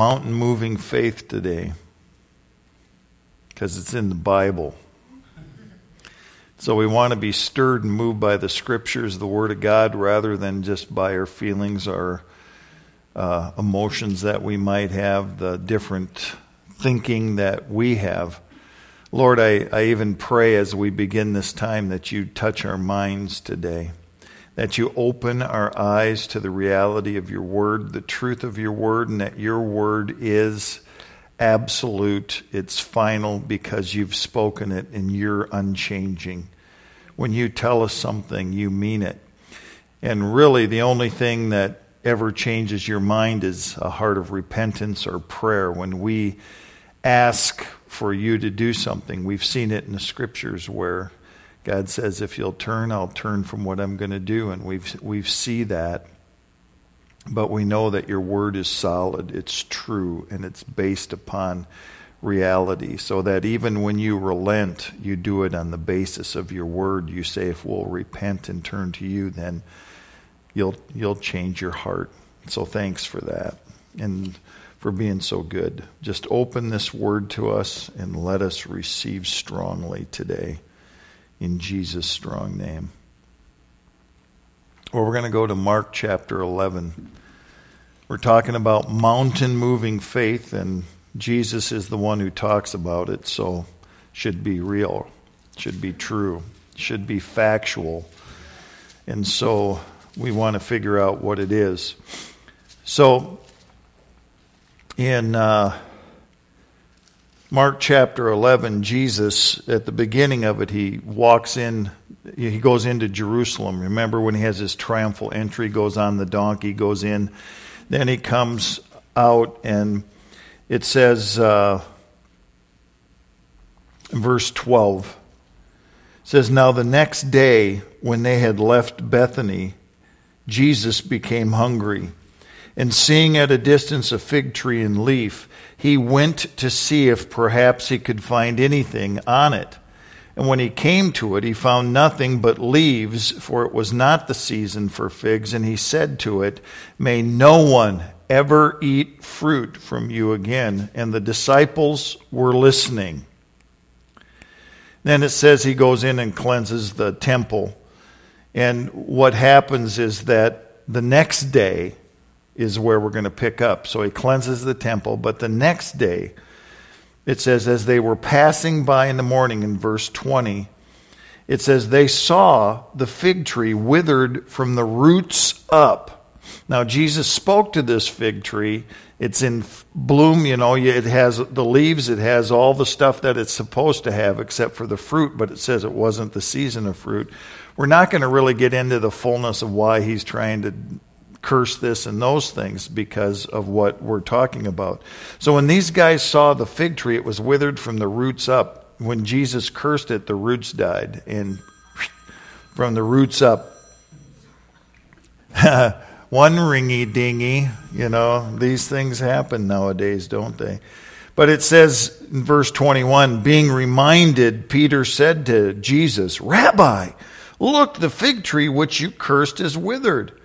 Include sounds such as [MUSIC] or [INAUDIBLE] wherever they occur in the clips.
mountain moving faith today because it's in the Bible. So we want to be stirred and moved by the scriptures, the Word of God, rather than just by our feelings our uh, emotions that we might have, the different thinking that we have. Lord, I, I even pray as we begin this time that you touch our minds today, that you open our eyes to the reality of your word, the truth of your word, and that your word is absolute, it's final because you've spoken it and you're unchanging. When you tell us something, you mean it. And really, the only thing that ever changes your mind is a heart of repentance or prayer. When we ask for you to do something, we've seen it in the scriptures where God says, "If you'll turn, I'll turn from what I'm going to do," and we've we see that but we know that your word is solid, it's true, and it's based upon reality. So that even when you relent, you do it on the basis of your word. You say, if we'll repent and turn to you, then you'll, you'll change your heart. So thanks for that and for being so good. Just open this word to us and let us receive strongly today. In Jesus' strong name. Well, we're going to go to Mark chapter 11. We're talking about mountain moving faith, and Jesus is the one who talks about it, so should be real, should be true, should be factual. And so we want to figure out what it is. So in uh, Mark chapter 11, Jesus, at the beginning of it, he walks in he goes into Jerusalem. Remember when he has his triumphal entry, goes on the donkey, goes in. Then he comes out, and it says, uh, verse 12, says, Now the next day, when they had left Bethany, Jesus became hungry. And seeing at a distance a fig tree in leaf, he went to see if perhaps he could find anything on it. And when he came to it, he found nothing but leaves, for it was not the season for figs. And he said to it, May no one ever eat fruit from you again. And the disciples were listening. Then it says he goes in and cleanses the temple. And what happens is that the next day is where we're going to pick up. So he cleanses the temple, but the next day, it says, as they were passing by in the morning in verse 20, it says, they saw the fig tree withered from the roots up. Now, Jesus spoke to this fig tree. It's in bloom, you know, it has the leaves, it has all the stuff that it's supposed to have except for the fruit, but it says it wasn't the season of fruit. We're not going to really get into the fullness of why he's trying to curse this and those things because of what we're talking about. So when these guys saw the fig tree, it was withered from the roots up. When Jesus cursed it, the roots died. And [SNIFFS] from the roots up, [LAUGHS] one ringy dingy, you know, these things happen nowadays, don't they? But it says in verse 21 being reminded, Peter said to Jesus, Rabbi, look, the fig tree which you cursed is withered.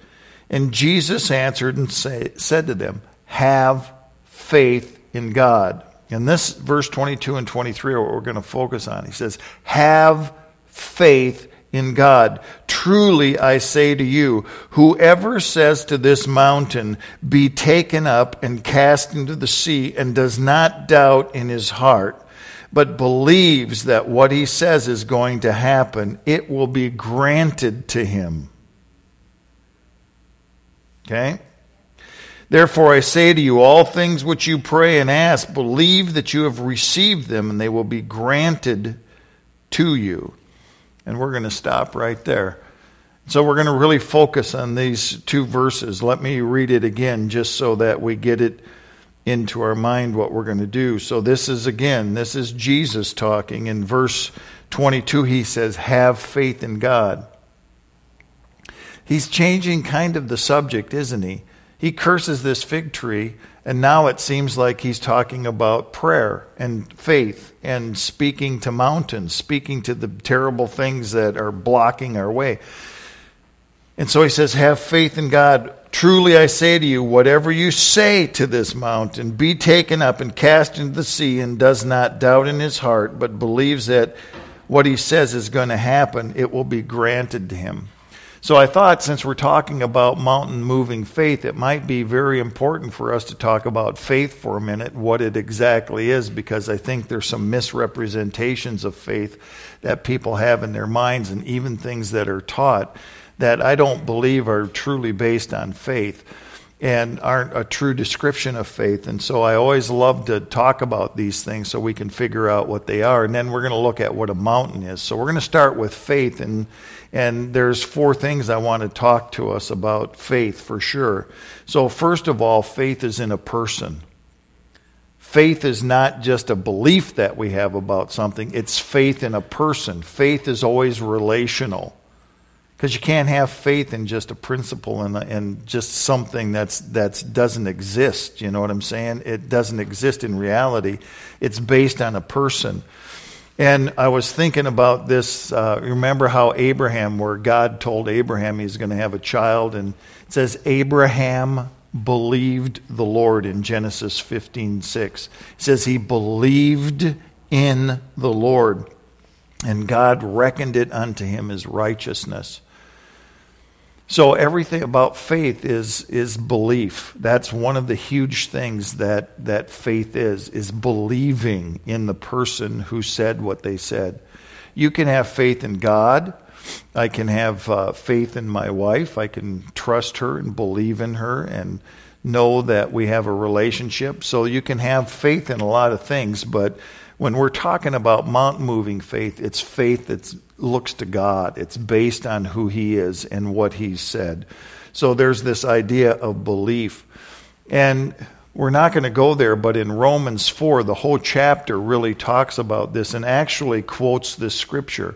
And Jesus answered and say, said to them, Have faith in God. And this verse 22 and 23 are what we're going to focus on. He says, Have faith in God. Truly I say to you, whoever says to this mountain, Be taken up and cast into the sea, and does not doubt in his heart, but believes that what he says is going to happen, it will be granted to him. Okay? Therefore, I say to you, all things which you pray and ask, believe that you have received them, and they will be granted to you. And we're going to stop right there. So, we're going to really focus on these two verses. Let me read it again just so that we get it into our mind what we're going to do. So, this is again, this is Jesus talking. In verse 22, he says, Have faith in God. He's changing kind of the subject, isn't he? He curses this fig tree, and now it seems like he's talking about prayer and faith and speaking to mountains, speaking to the terrible things that are blocking our way. And so he says, Have faith in God. Truly I say to you, whatever you say to this mountain, be taken up and cast into the sea, and does not doubt in his heart, but believes that what he says is going to happen, it will be granted to him. So I thought since we're talking about mountain moving faith, it might be very important for us to talk about faith for a minute, what it exactly is, because I think there's some misrepresentations of faith that people have in their minds and even things that are taught that I don't believe are truly based on faith and aren't a true description of faith. And so I always love to talk about these things so we can figure out what they are. And then we're going to look at what a mountain is. So we're going to start with faith. And, and there's four things I want to talk to us about faith for sure. So, first of all, faith is in a person. Faith is not just a belief that we have about something, it's faith in a person. Faith is always relational. Because you can't have faith in just a principle and, and just something that's that's doesn't exist. You know what I'm saying? It doesn't exist in reality. It's based on a person. And I was thinking about this. Uh, remember how Abraham, where God told Abraham he's going to have a child, and it says Abraham believed the Lord in Genesis 15:6. It says he believed in the Lord, and God reckoned it unto him as righteousness. So everything about faith is is belief. That's one of the huge things that that faith is is believing in the person who said what they said. You can have faith in God. I can have uh, faith in my wife. I can trust her and believe in her and know that we have a relationship. So you can have faith in a lot of things, but when we're talking about mountain moving faith, it's faith that looks to God. It's based on who He is and what He's said. So there's this idea of belief. And we're not going to go there, but in Romans 4, the whole chapter really talks about this and actually quotes this scripture.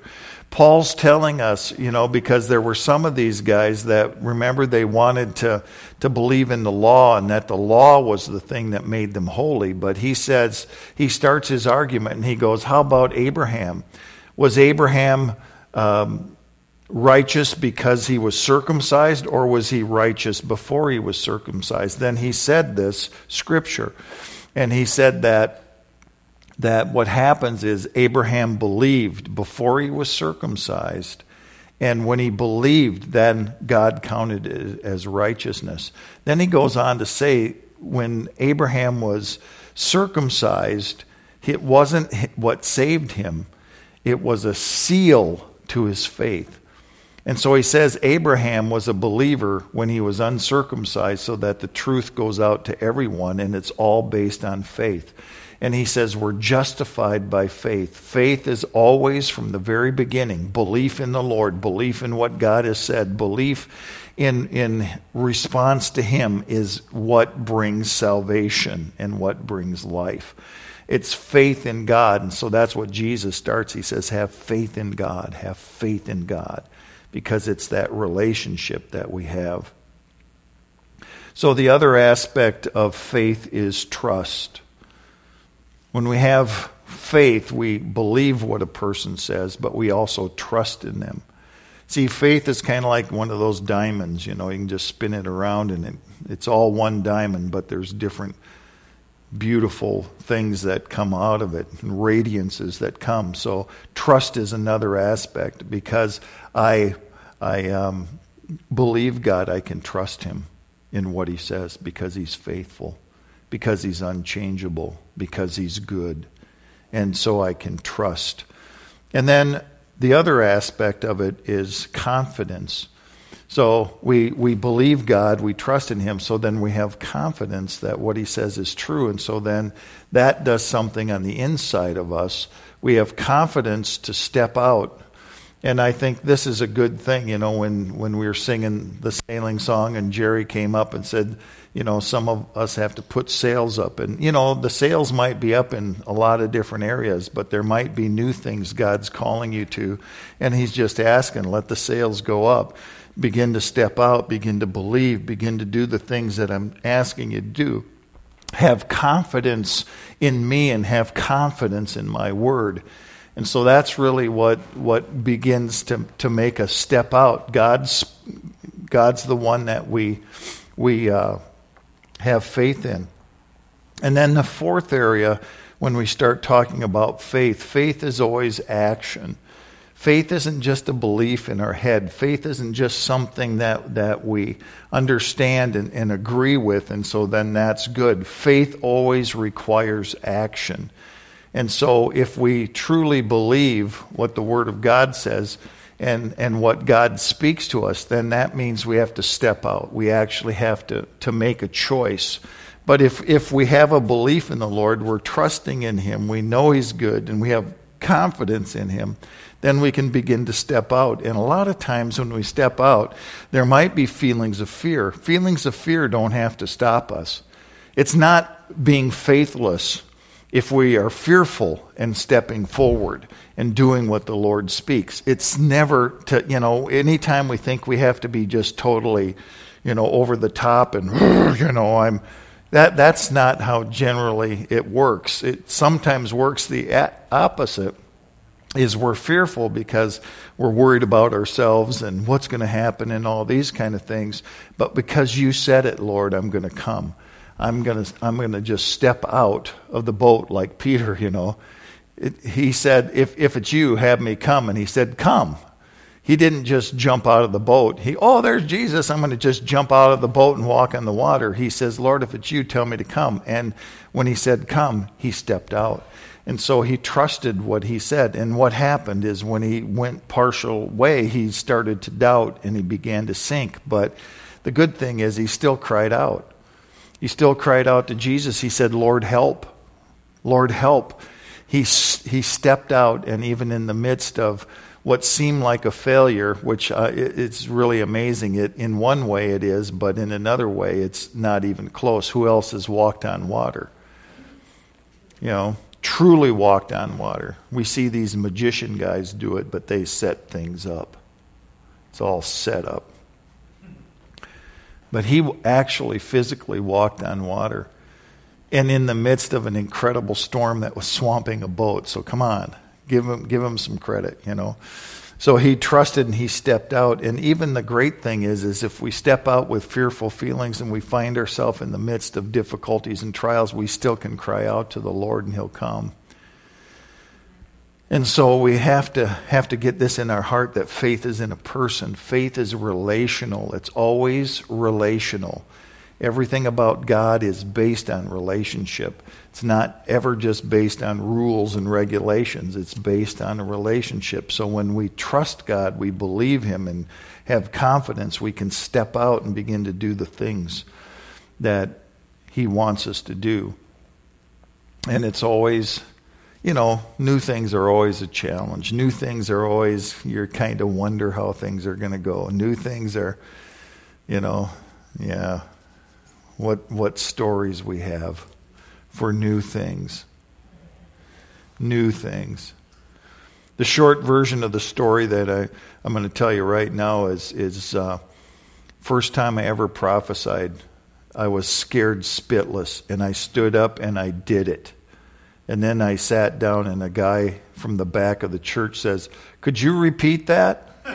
Paul's telling us, you know, because there were some of these guys that remember they wanted to, to believe in the law and that the law was the thing that made them holy. But he says, he starts his argument and he goes, How about Abraham? Was Abraham um, righteous because he was circumcised or was he righteous before he was circumcised? Then he said this scripture. And he said that that what happens is Abraham believed before he was circumcised. And when he believed, then God counted it as righteousness. Then he goes on to say, when Abraham was circumcised, it wasn't what saved him, it was a seal to his faith. And so he says Abraham was a believer when he was uncircumcised, so that the truth goes out to everyone, and it's all based on faith. And he says we're justified by faith. Faith is always from the very beginning belief in the Lord, belief in what God has said, belief in, in response to Him is what brings salvation and what brings life. It's faith in God. And so that's what Jesus starts. He says, Have faith in God, have faith in God, because it's that relationship that we have. So the other aspect of faith is trust. When we have faith, we believe what a person says, but we also trust in them. See, faith is kind of like one of those diamonds, you know, you can just spin it around and it, it's all one diamond, but there's different beautiful things that come out of it and radiances that come. So trust is another aspect because I, I um, believe God, I can trust Him in what He says because He's faithful because he's unchangeable, because he's good. And so I can trust. And then the other aspect of it is confidence. So we, we believe God, we trust in Him, so then we have confidence that what He says is true. And so then that does something on the inside of us. We have confidence to step out. And I think this is a good thing, you know, when, when we were singing the sailing song and Jerry came up and said, you know, some of us have to put sails up. And, you know, the sails might be up in a lot of different areas, but there might be new things God's calling you to. And He's just asking, let the sails go up. Begin to step out, begin to believe, begin to do the things that I'm asking you to do. Have confidence in me and have confidence in my word. And so that's really what, what begins to, to make us step out. God's God's the one that we, we uh, have faith in. And then the fourth area, when we start talking about faith, faith is always action. Faith isn't just a belief in our head. Faith isn't just something that, that we understand and, and agree with, and so then that's good. Faith always requires action. And so, if we truly believe what the Word of God says and, and what God speaks to us, then that means we have to step out. We actually have to, to make a choice. But if, if we have a belief in the Lord, we're trusting in Him, we know He's good, and we have confidence in Him, then we can begin to step out. And a lot of times when we step out, there might be feelings of fear. Feelings of fear don't have to stop us. It's not being faithless if we are fearful and stepping forward and doing what the Lord speaks. It's never to, you know, anytime we think we have to be just totally, you know, over the top and, you know, I'm, that, that's not how generally it works. It sometimes works the opposite is we're fearful because we're worried about ourselves and what's going to happen and all these kind of things. But because you said it, Lord, I'm going to come. I'm going to, I'm going to just step out of the boat like Peter, you know. It, he said, if, if it's you, have me come. And he said, come. He didn't just jump out of the boat. He, oh, there's Jesus. I'm going to just jump out of the boat and walk on the water. He says, Lord, if it's you, tell me to come. And when he said, come, he stepped out. And so he trusted what he said. And what happened is when he went partial way, he started to doubt and he began to sink. But the good thing is he still cried out. He still cried out to Jesus. He said, Lord, help. Lord, help. He, he stepped out, and even in the midst of what seemed like a failure, which uh, it, it's really amazing. It, in one way, it is, but in another way, it's not even close. Who else has walked on water? You know, truly walked on water. We see these magician guys do it, but they set things up. It's all set up. But he actually physically walked on water. And in the midst of an incredible storm that was swamping a boat. So come on, give him, give him some credit, you know. So he trusted and he stepped out. And even the great thing is, is if we step out with fearful feelings and we find ourselves in the midst of difficulties and trials, we still can cry out to the Lord and he'll come. And so we have to have to get this in our heart that faith is in a person. Faith is relational. It's always relational. Everything about God is based on relationship. It's not ever just based on rules and regulations. It's based on a relationship. So when we trust God, we believe him and have confidence, we can step out and begin to do the things that he wants us to do. And it's always you know, new things are always a challenge. New things are always, you kind of wonder how things are going to go. New things are, you know, yeah, what, what stories we have for new things. New things. The short version of the story that I, I'm going to tell you right now is, is uh, first time I ever prophesied, I was scared spitless, and I stood up and I did it. And then I sat down, and a guy from the back of the church says, Could you repeat that? [LAUGHS]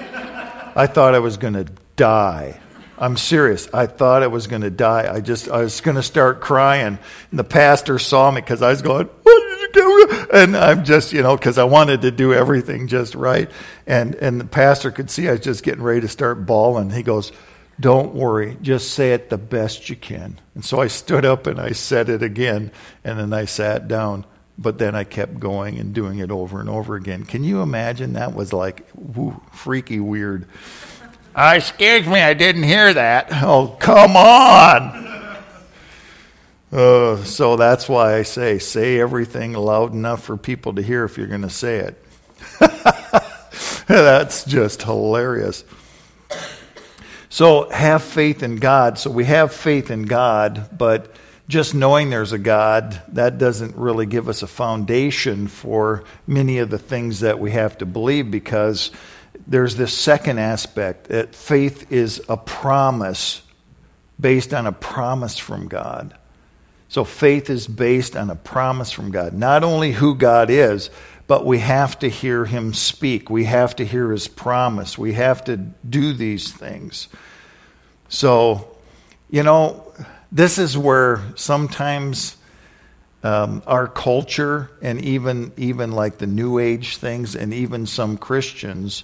I thought I was going to die. I'm serious. I thought I was going to die. I just, I was going to start crying. And the pastor saw me because I was going, What did you do? And I'm just, you know, because I wanted to do everything just right. And, and the pastor could see I was just getting ready to start bawling. He goes, don't worry, just say it the best you can. And so I stood up and I said it again, and then I sat down. But then I kept going and doing it over and over again. Can you imagine? That was like woo, freaky weird. I excuse me, I didn't hear that. Oh, come on. Uh, so that's why I say, say everything loud enough for people to hear if you're going to say it. [LAUGHS] that's just hilarious. So have faith in God. So we have faith in God, but just knowing there's a God, that doesn't really give us a foundation for many of the things that we have to believe because there's this second aspect that faith is a promise based on a promise from God. So faith is based on a promise from God. Not only who God is, but we have to hear him speak. We have to hear his promise. We have to do these things. So, you know, this is where sometimes um, our culture and even even like the new age things and even some christians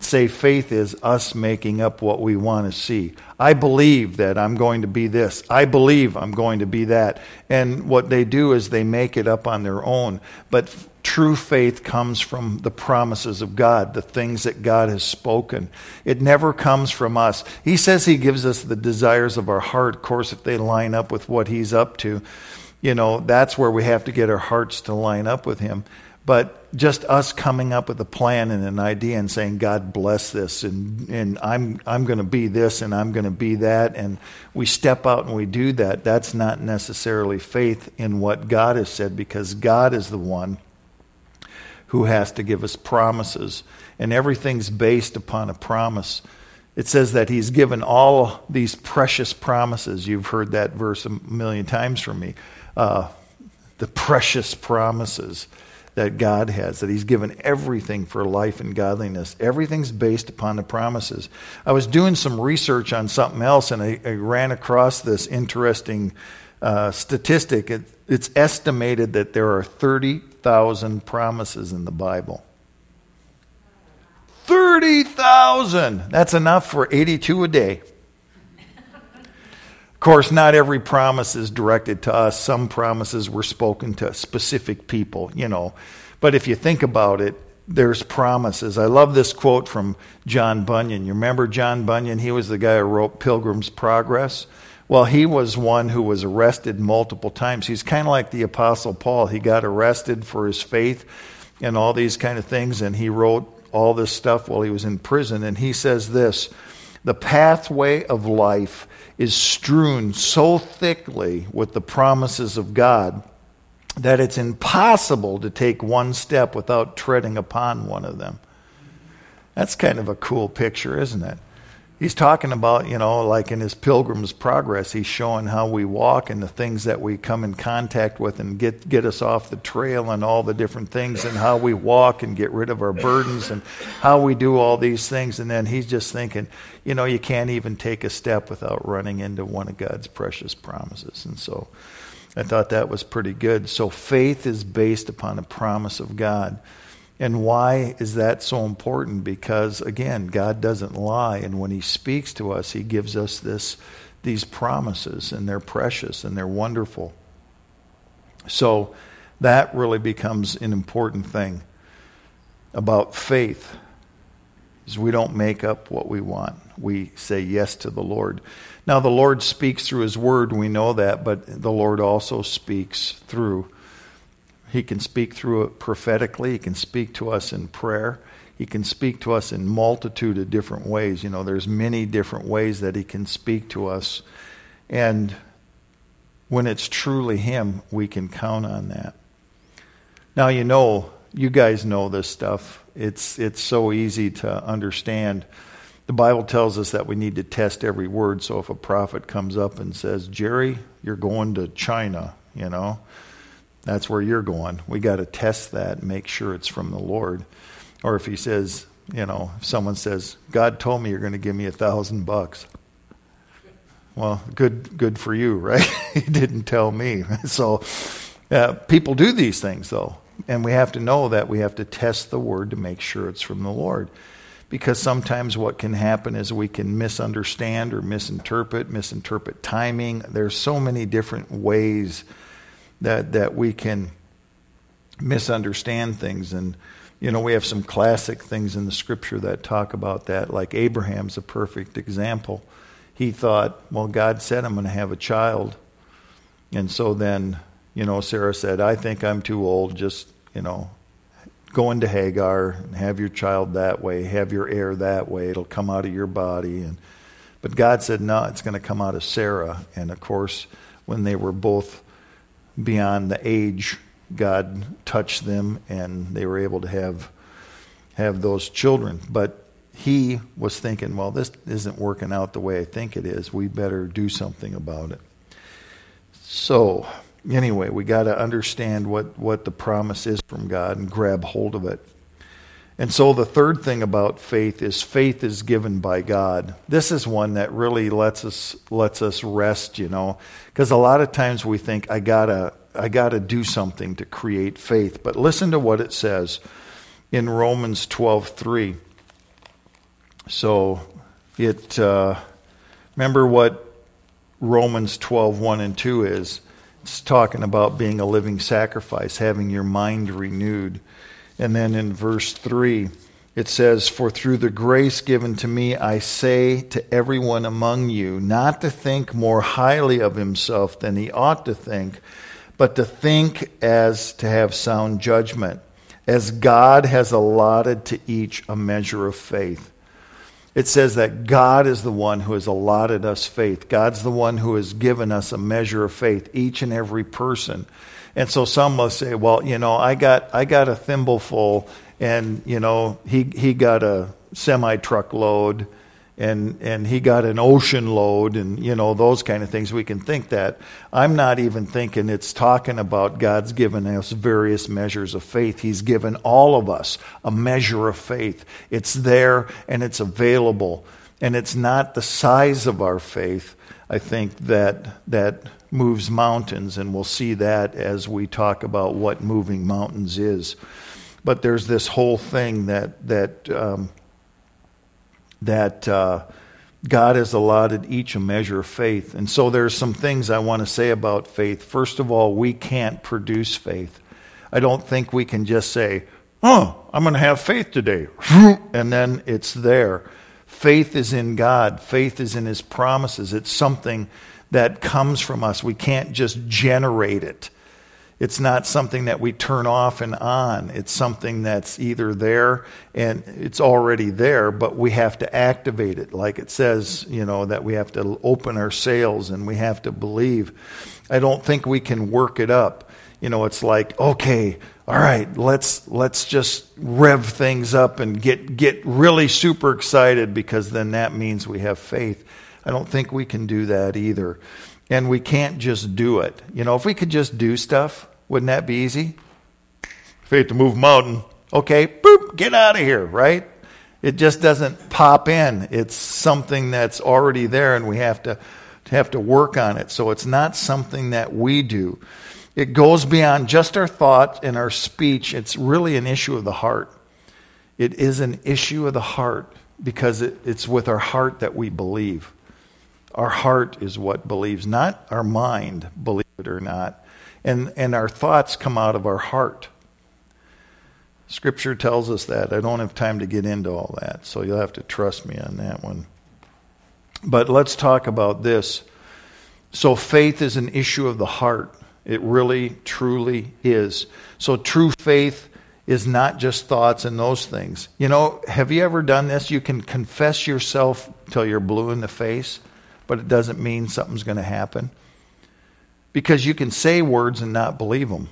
say faith is us making up what we want to see. I believe that i'm going to be this. I believe i'm going to be that. And what they do is they make it up on their own. But true faith comes from the promises of god the things that god has spoken. It never comes from us. He says he gives us the desires of our heart. Of course if they line up with what he's up to you know, that's where we have to get our hearts to line up with Him. But just us coming up with a plan and an idea and saying, God bless this, and, and I'm, I'm going to be this, and I'm going to be that, and we step out and we do that, that's not necessarily faith in what God has said because God is the one who has to give us promises. And everything's based upon a promise. It says that He's given all these precious promises. You've heard that verse a million times from me uh, the precious promises that God has, that He's given everything for life and godliness. Everything's based upon the promises. I was doing some research on something else and I, I ran across this interesting uh, statistic. It, it's estimated that there are 30,000 promises in the Bible. 30,000! That's enough for 82 a day. Of course, not every promise is directed to us. Some promises were spoken to specific people, you know. But if you think about it, there's promises. I love this quote from John Bunyan. You remember John Bunyan? He was the guy who wrote Pilgrim's Progress. Well, he was one who was arrested multiple times. He's kind of like the Apostle Paul. He got arrested for his faith and all these kind of things, and he wrote all this stuff while he was in prison. And he says this The pathway of life is strewn so thickly with the promises of God that it's impossible to take one step without treading upon one of them. That's kind of a cool picture, isn't it? He's talking about, you know, like in his pilgrim's progress, he's showing how we walk and the things that we come in contact with and get, get us off the trail and all the different things and how we walk and get rid of our burdens and how we do all these things. And then he's just thinking, you know, you can't even take a step without running into one of God's precious promises. And so I thought that was pretty good. So faith is based upon a promise of God. And why is that so important? Because again, God doesn't lie, and when He speaks to us, He gives us this these promises, and they're precious and they're wonderful. So that really becomes an important thing about faith. Is we don't make up what we want. We say yes to the Lord. Now the Lord speaks through his word, we know that, but the Lord also speaks through he can speak through it prophetically. He can speak to us in prayer. He can speak to us in multitude of different ways. You know, there's many different ways that he can speak to us. And when it's truly him, we can count on that. Now, you know, you guys know this stuff. It's, it's so easy to understand. The Bible tells us that we need to test every word. So if a prophet comes up and says, Jerry, you're going to China, you know, that's where you're going. We got to test that and make sure it's from the Lord. Or if he says, you know, if someone says, God told me you're going to give me a thousand bucks. Well, good, good for you, [LAUGHS] right? he didn't tell me. [LAUGHS] So uh, people do these things, though. And we have to know that we have to test the word to make sure it's from the Lord. Because sometimes what can happen is we can misunderstand or misinterpret, misinterpret timing. There's so many different ways that that we can misunderstand things. And you know we have some classic things in the scripture that talk about that. Like Abraham's a perfect example. He thought well God said I'm going to have a child. And so then you know Sarah said I think I'm too old. Just you know go into Hagar and have your child that way. Have your heir that way. It'll come out of your body. And but God said no it's going to come out of Sarah. And of course when they were both beyond the age, God touched them and they were able to have have those children. But he was thinking, well, this isn't working out the way I think it is. We better do something about it. So, anyway, we got to understand what, what the promise is from God and grab hold of it. And so the third thing about faith is faith is given by God. This is one that really lets us lets us rest, you know, because a lot of times we think I got to I got to do something to create faith. But listen to what it says in Romans 12:3. So it uh, remember what Romans 12:1 and 2 is. It's talking about being a living sacrifice, having your mind renewed. And then in verse 3, it says, For through the grace given to me, I say to everyone among you, not to think more highly of himself than he ought to think, but to think as to have sound judgment, as God has allotted to each a measure of faith. It says that God is the one who has allotted us faith. God's the one who has given us a measure of faith, each and every person. And so some will say, well, you know, I got I got a thimbleful and, you know, he he got a semi truck load and and he got an ocean load and you know those kind of things. We can think that. I'm not even thinking it's talking about god's given us various measures of faith. He's given all of us a measure of faith. It's there and it's available. And it's not the size of our faith i think that that moves mountains, and we'll see that as we talk about what moving mountains is. But there's this whole thing that that um, that uh, God has allotted each a measure of faith, and so there's some things I want to say about faith. First of all, we can't produce faith. I don't think we can just say, "Oh, I'm going to have faith today," [LAUGHS] and then it's there. Faith is in God. Faith is in His promises. It's something that comes from us. We can't just generate it. It's not something that we turn off and on. It's something that's either there and it's already there, but we have to activate it. Like it says, you know, that we have to open our sails and we have to believe. I don't think we can work it up. You know, it's like, okay, all right, let's let's just rev things up and get get really super excited because then that means we have faith. I don't think we can do that either. And we can't just do it. You know, if we could just do stuff, wouldn't that be easy? Faith to move mountain. Okay, boop, get out of here, right? It just doesn't pop in. It's something that's already there and we have to have to work on it. So it's not something that we do. It goes beyond just our thought and our speech. It's really an issue of the heart. It is an issue of the heart because it, it's with our heart that we believe. Our heart is what believes, not our mind, believe it or not. And, and our thoughts come out of our heart. Scripture tells us that. I don't have time to get into all that, so you'll have to trust me on that one. But let's talk about this. So, faith is an issue of the heart. It really, truly is. So, true faith is not just thoughts and those things. You know, have you ever done this? You can confess yourself till you're blue in the face, but it doesn't mean something's going to happen. Because you can say words and not believe them.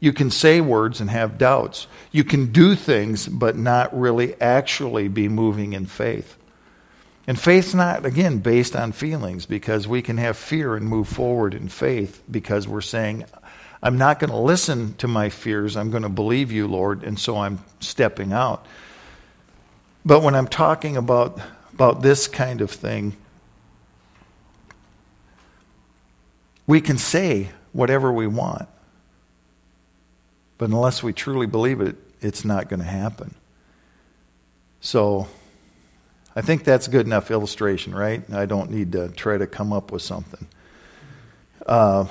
You can say words and have doubts. You can do things but not really actually be moving in faith. And faith's not, again, based on feelings because we can have fear and move forward in faith because we're saying, I'm not going to listen to my fears. I'm going to believe you, Lord, and so I'm stepping out. But when I'm talking about, about this kind of thing, We can say whatever we want, but unless we truly believe it, it's not going to happen. So, I think that's good enough illustration, right? I don't need to try to come up with something. Uh,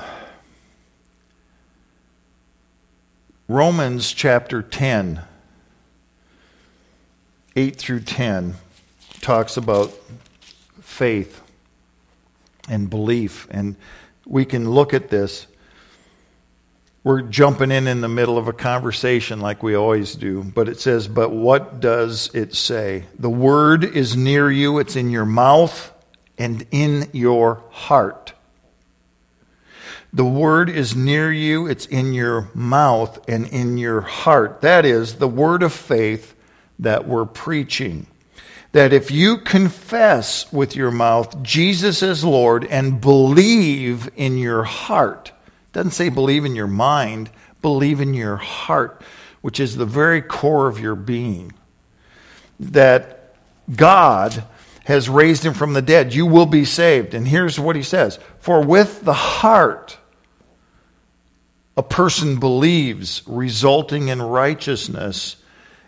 Romans chapter 10, 8 through 10, talks about faith and belief. And we can look at this. We're jumping in in the middle of a conversation like we always do, but it says, But what does it say? The word is near you, it's in your mouth and in your heart. The word is near you, it's in your mouth and in your heart. That is the word of faith that we're preaching that if you confess with your mouth Jesus is Lord and believe in your heart, doesn't say believe in your mind, believe in your heart. which is the very core of your being, that God has raised him from the dead, you will be saved. And here's what he says For with the heart, a person believes, resulting in righteousness,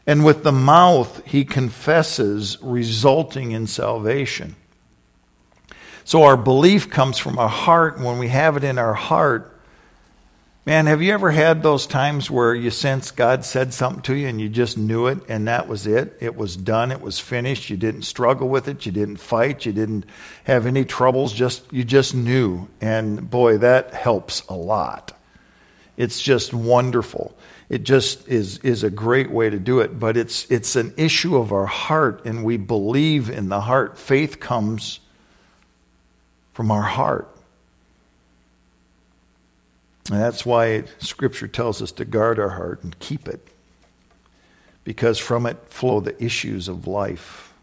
and with the mouth he confesses, resulting in salvation. So our belief comes from our heart, and when we have it in our heart, Man, have you ever had those times where you sense God said something to you and you just knew it and that was it? It was done, it was finished. You didn't struggle with it, you didn't fight, you didn't have any troubles, just you just knew. And boy, that helps a lot. It's just wonderful. It just is is a great way to do it, but it's it's an issue of our heart and we believe in the heart. Faith comes from our heart. And that's why Scripture tells us to guard our heart and keep it, because from it flow the issues of life.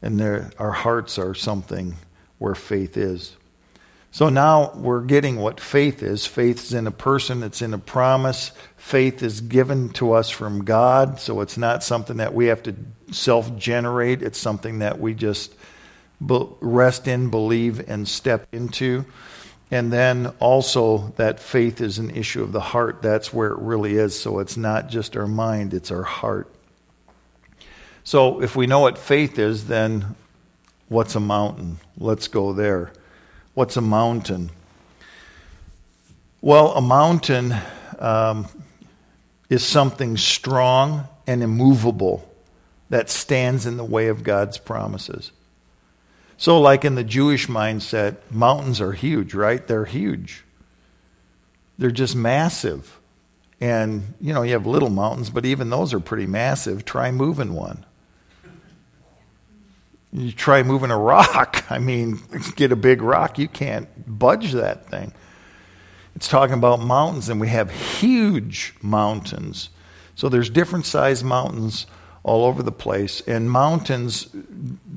And there, our hearts are something where faith is. So now we're getting what faith is. Faith is in a person, it's in a promise. Faith is given to us from God, so it's not something that we have to self generate, it's something that we just rest in, believe, and step into. And then also that faith is an issue of the heart. That's where it really is. So it's not just our mind, it's our heart. So if we know what faith is, then what's a mountain? Let's go there. What's a mountain? Well, a mountain um, is something strong and immovable that stands in the way of God's promises. So, like in the Jewish mindset, mountains are huge, right? They're huge. They're just massive. And, you know, you have little mountains, but even those are pretty massive. Try moving one. You try moving a rock. [LAUGHS] I mean, get a big rock, you can't budge that thing. It's talking about mountains, and we have huge mountains. So there's different sized mountains all over the place. And mountains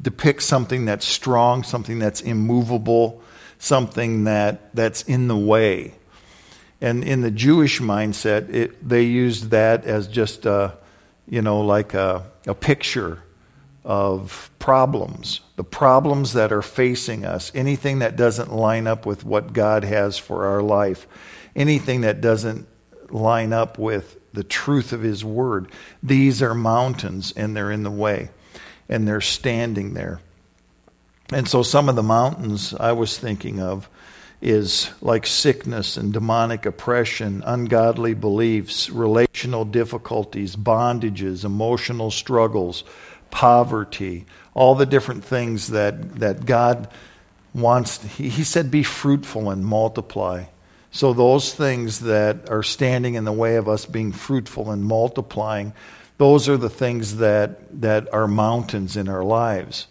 depict something that's strong, something that's immovable, something that, that's in the way. And in the Jewish mindset, it, they used that as just a, you know, like a, a picture of problems, the problems that are facing us, anything that doesn't line up with what God has for our life, anything that doesn't line up with the truth of His Word. These are mountains and they're in the way and they're standing there. And so some of the mountains I was thinking of is like sickness and demonic oppression, ungodly beliefs, relational difficulties, bondages, emotional struggles, poverty, all the different things that, that God wants. He, he said, Be fruitful and multiply. So, those things that are standing in the way of us being fruitful and multiplying, those are the things that, that are mountains in our lives.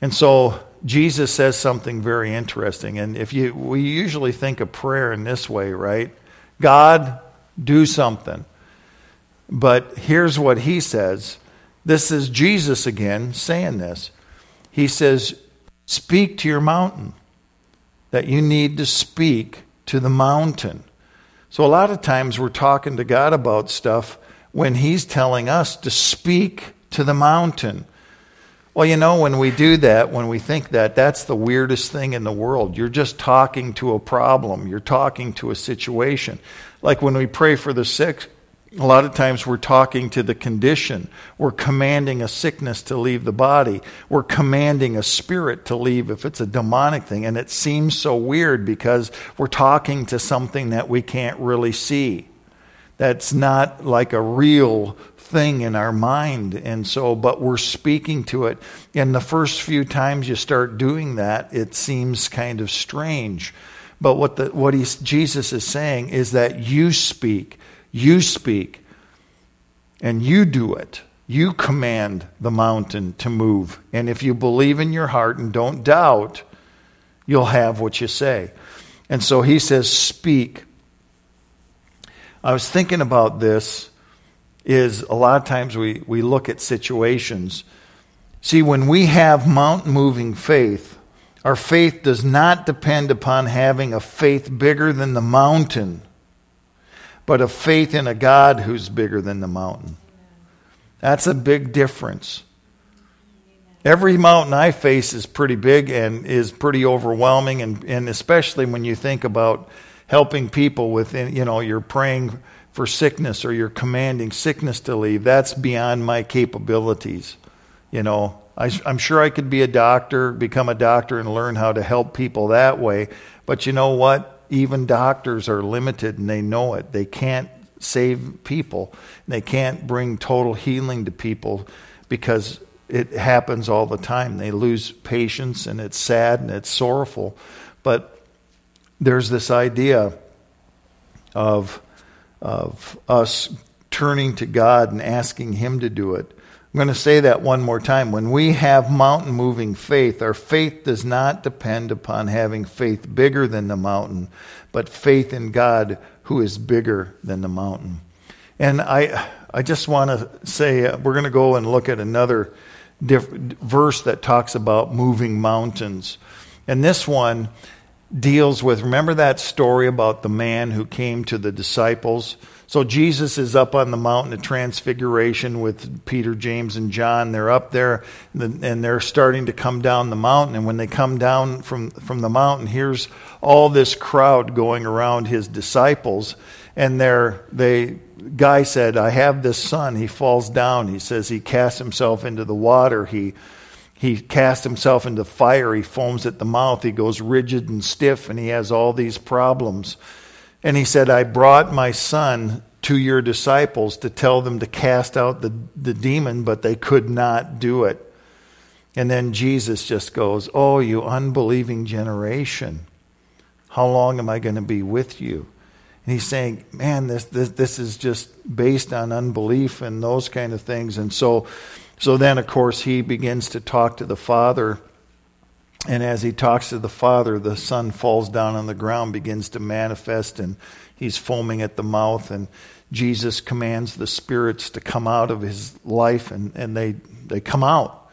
And so, Jesus says something very interesting. And if you, we usually think of prayer in this way, right? God, do something. But here's what he says. This is Jesus again saying this. He says, Speak to your mountain, that you need to speak to the mountain. So, a lot of times we're talking to God about stuff when He's telling us to speak to the mountain. Well, you know, when we do that, when we think that, that's the weirdest thing in the world. You're just talking to a problem, you're talking to a situation. Like when we pray for the sick, a lot of times we're talking to the condition. We're commanding a sickness to leave the body. We're commanding a spirit to leave if it's a demonic thing. And it seems so weird because we're talking to something that we can't really see. That's not like a real thing in our mind. And so, but we're speaking to it. And the first few times you start doing that, it seems kind of strange. But what, the, what Jesus is saying is that you speak you speak and you do it. You command the mountain to move. And if you believe in your heart and don't doubt, you'll have what you say. And so he says, Speak. I was thinking about this is a lot of times we, we look at situations. See, when we have mountain moving faith, our faith does not depend upon having a faith bigger than the mountain but a faith in a God who's bigger than the mountain. That's a big difference. Every mountain I face is pretty big and is pretty overwhelming, and, and especially when you think about helping people with, you know, you're praying for sickness or you're commanding sickness to leave. That's beyond my capabilities. You know, I, am sure I could be a doctor, become a doctor, and learn how to help people that way. But you know what? Even doctors are limited and they know it. They can't save people, they can't bring total healing to people because it happens all the time. They lose patients and it's sad and it's sorrowful. But there's this idea of, of us turning to God and asking Him to do it. I'm going to say that one more time. When we have mountain moving faith, our faith does not depend upon having faith bigger than the mountain, but faith in God who is bigger than the mountain. And I, I just want to say, uh, we're going to go and look at another diff- verse that talks about moving mountains. And this one deals with remember that story about the man who came to the disciples? So Jesus is up on the mountain of transfiguration with Peter, James, and John. They're up there and they're starting to come down the mountain. And when they come down from, from the mountain, here's all this crowd going around his disciples. And they're, they, guy said, I have this son. He falls down. He says he casts himself into the water. He, he casts himself into fire. He foams at the mouth. He goes rigid and stiff, and he has all these problems. And he said, I brought my son to your disciples to tell them to cast out the, the demon, but they could not do it. And then Jesus just goes, Oh, you unbelieving generation, how long am I going to be with you? And he's saying, Man, this, this, this is just based on unbelief and those kind of things. And so, so then, of course, he begins to talk to the Father and as he talks to the Father, the Son falls down on the ground, begins to manifest, and he's foaming at the mouth. And Jesus commands the spirits to come out of his life, and, and they, they come out.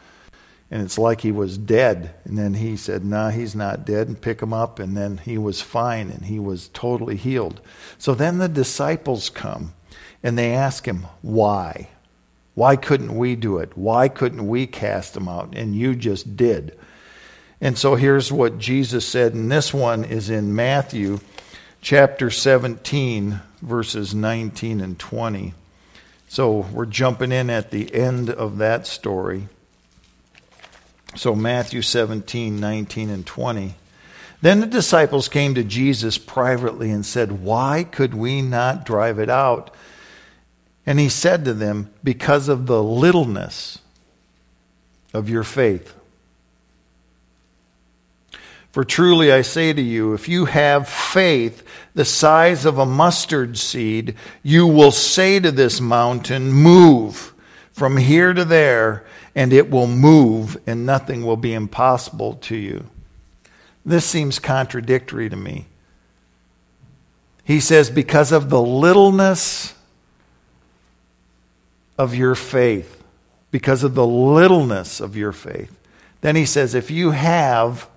And it's like he was dead. And then he said, Nah, he's not dead, and pick him up. And then he was fine, and he was totally healed. So then the disciples come, and they ask him, Why? Why couldn't we do it? Why couldn't we cast him out? And you just did. And so here's what Jesus said, and this one is in Matthew chapter 17, verses 19 and 20. So we're jumping in at the end of that story. So Matthew 17, 19, and 20. Then the disciples came to Jesus privately and said, Why could we not drive it out? And he said to them, Because of the littleness of your faith. For truly I say to you, if you have faith the size of a mustard seed, you will say to this mountain, Move from here to there, and it will move, and nothing will be impossible to you. This seems contradictory to me. He says, Because of the littleness of your faith, because of the littleness of your faith. Then he says, If you have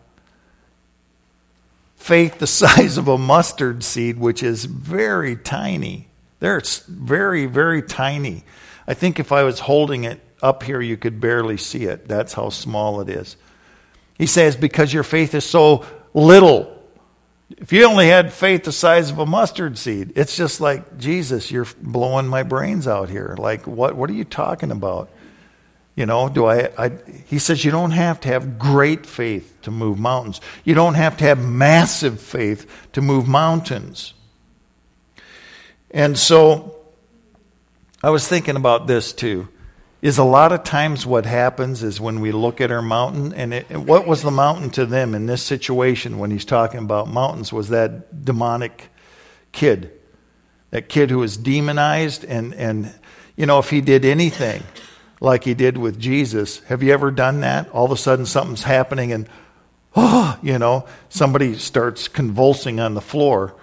faith the [LAUGHS] size of a mustard seed, which is very tiny. They're very, very tiny. I think if I was holding it up here, you could barely see it. That's how small it is. He says, because your faith is so little. If you only had faith the size of a mustard seed, it's just like, Jesus, you're blowing my brains out here. Like, what, what are you talking about? You know, do I, I, He says you don't have to have great faith to move mountains. You don't have to have massive faith to move mountains. And so I was thinking about this too. Is a lot of times what happens is when we look at our mountain, and it, what was the mountain to them in this situation when he's talking about mountains was that demonic kid, that kid who was demonized, and, and you know, if he did anything, like he did with Jesus. Have you ever done that? All of a sudden something's happening and, oh, you know, somebody starts convulsing on the floor.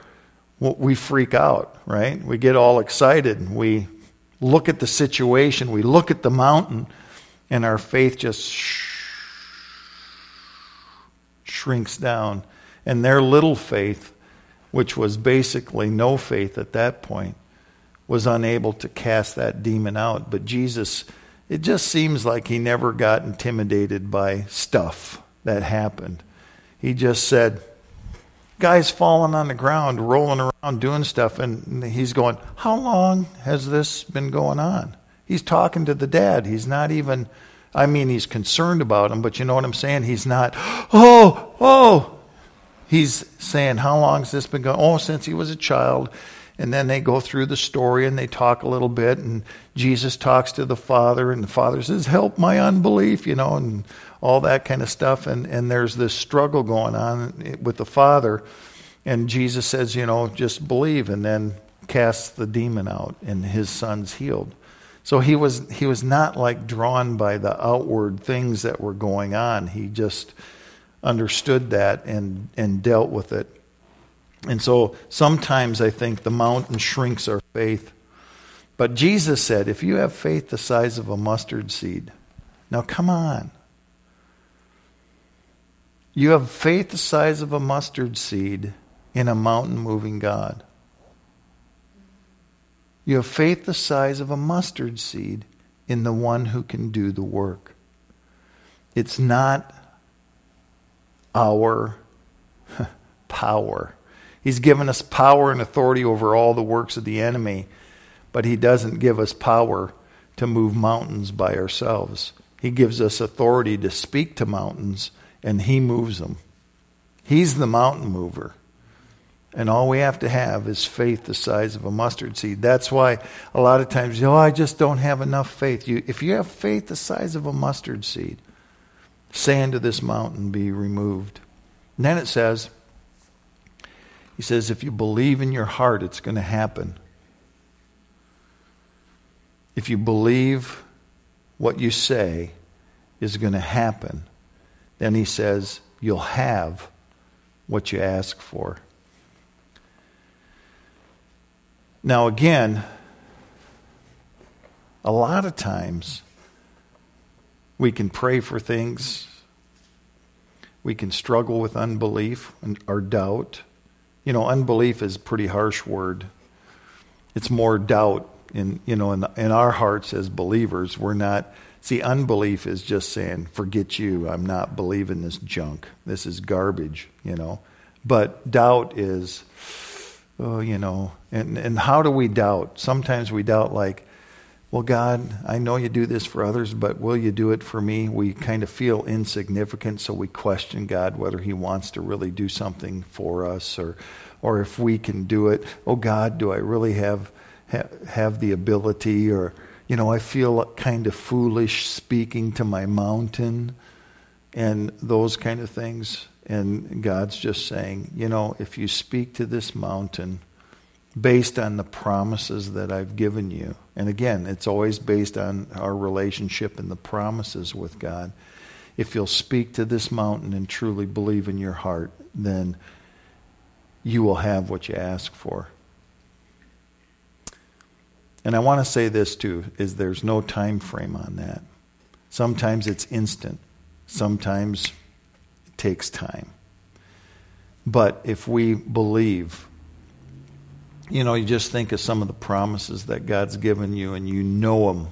We freak out, right? We get all excited. We look at the situation, we look at the mountain, and our faith just shrinks down. And their little faith, which was basically no faith at that point, was unable to cast that demon out. But Jesus, it just seems like he never got intimidated by stuff that happened. He just said, Guy's falling on the ground, rolling around, doing stuff, and he's going, How long has this been going on? He's talking to the dad. He's not even, I mean, he's concerned about him, but you know what I'm saying? He's not, Oh, oh. He's saying, How long has this been going? Oh, since he was a child. And then they go through the story and they talk a little bit, and Jesus talks to the father, and the father says, Help my unbelief, you know, and all that kind of stuff. And, and there's this struggle going on with the father. And Jesus says, You know, just believe, and then casts the demon out, and his son's healed. So he was, he was not like drawn by the outward things that were going on. He just understood that and, and dealt with it and so sometimes I think the mountain shrinks our faith. But Jesus said, if you have faith the size of a mustard seed, now come on. You have faith the size of a mustard seed in a mountain moving God. You have faith the size of a mustard seed in the one who can do the work. It's not our [LAUGHS] power. He's given us power and authority over all the works of the enemy, but He doesn't give us power to move mountains by ourselves. He gives us authority to speak to mountains, and He moves them. He's the mountain mover. And all we have to have is faith the size of a mustard seed. That's why a lot of times, oh, I just don't have enough faith. You, if you have faith the size of a mustard seed, say unto this mountain, be removed. And then it says, he says, if you believe in your heart, it's going to happen. If you believe what you say is going to happen, then he says, you'll have what you ask for. Now, again, a lot of times we can pray for things, we can struggle with unbelief and, or doubt. You know, unbelief is a pretty harsh word. It's more doubt in you know in, in our hearts as believers. We're not see unbelief is just saying forget you. I'm not believing this junk. This is garbage. You know, but doubt is oh you know and and how do we doubt? Sometimes we doubt like well, God, I know you do this for others, but will you do it for me? We kind of feel insignificant, so we question God whether He wants to really do something for us or, or if we can do it. Oh, God, do I really have, have, have the ability? Or, you know, I feel kind of foolish speaking to my mountain and those kind of things. And God's just saying, you know, if you speak to this mountain, based on the promises that I've given you. And again, it's always based on our relationship and the promises with God. If you'll speak to this mountain and truly believe in your heart, then you will have what you ask for. And I want to say this too is there's no time frame on that. Sometimes it's instant. Sometimes it takes time. But if we believe you know, you just think of some of the promises that God's given you and you know them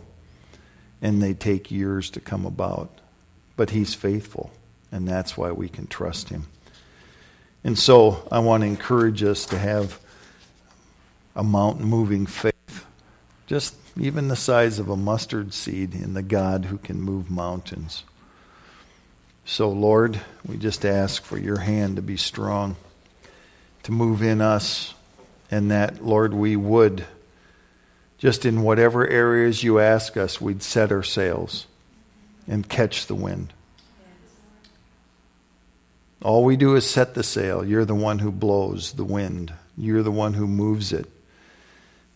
and they take years to come about. But He's faithful, and that's why we can trust Him. And so I want to encourage us to have a mountain moving faith, just even the size of a mustard seed in the God who can move mountains. So, Lord, we just ask for your hand to be strong, to move in us and that, Lord, we would, just in whatever areas you ask us, we'd set our sails and catch the wind. All we do is set the sail. You're the one who blows the wind, you're the one who moves it.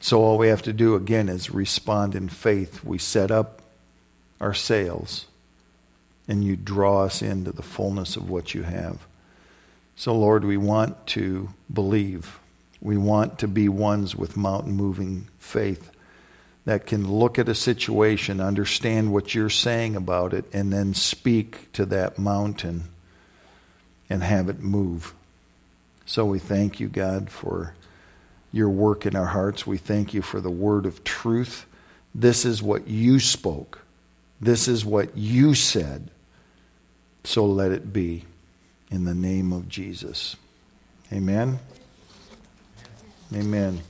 So all we have to do again is respond in faith. We set up our sails, and you draw us into the fullness of what you have. So, Lord, we want to believe. We want to be ones with mountain moving faith that can look at a situation, understand what you're saying about it, and then speak to that mountain and have it move. So we thank you, God, for your work in our hearts. We thank you for the word of truth. This is what you spoke, this is what you said. So let it be in the name of Jesus. Amen. Amen.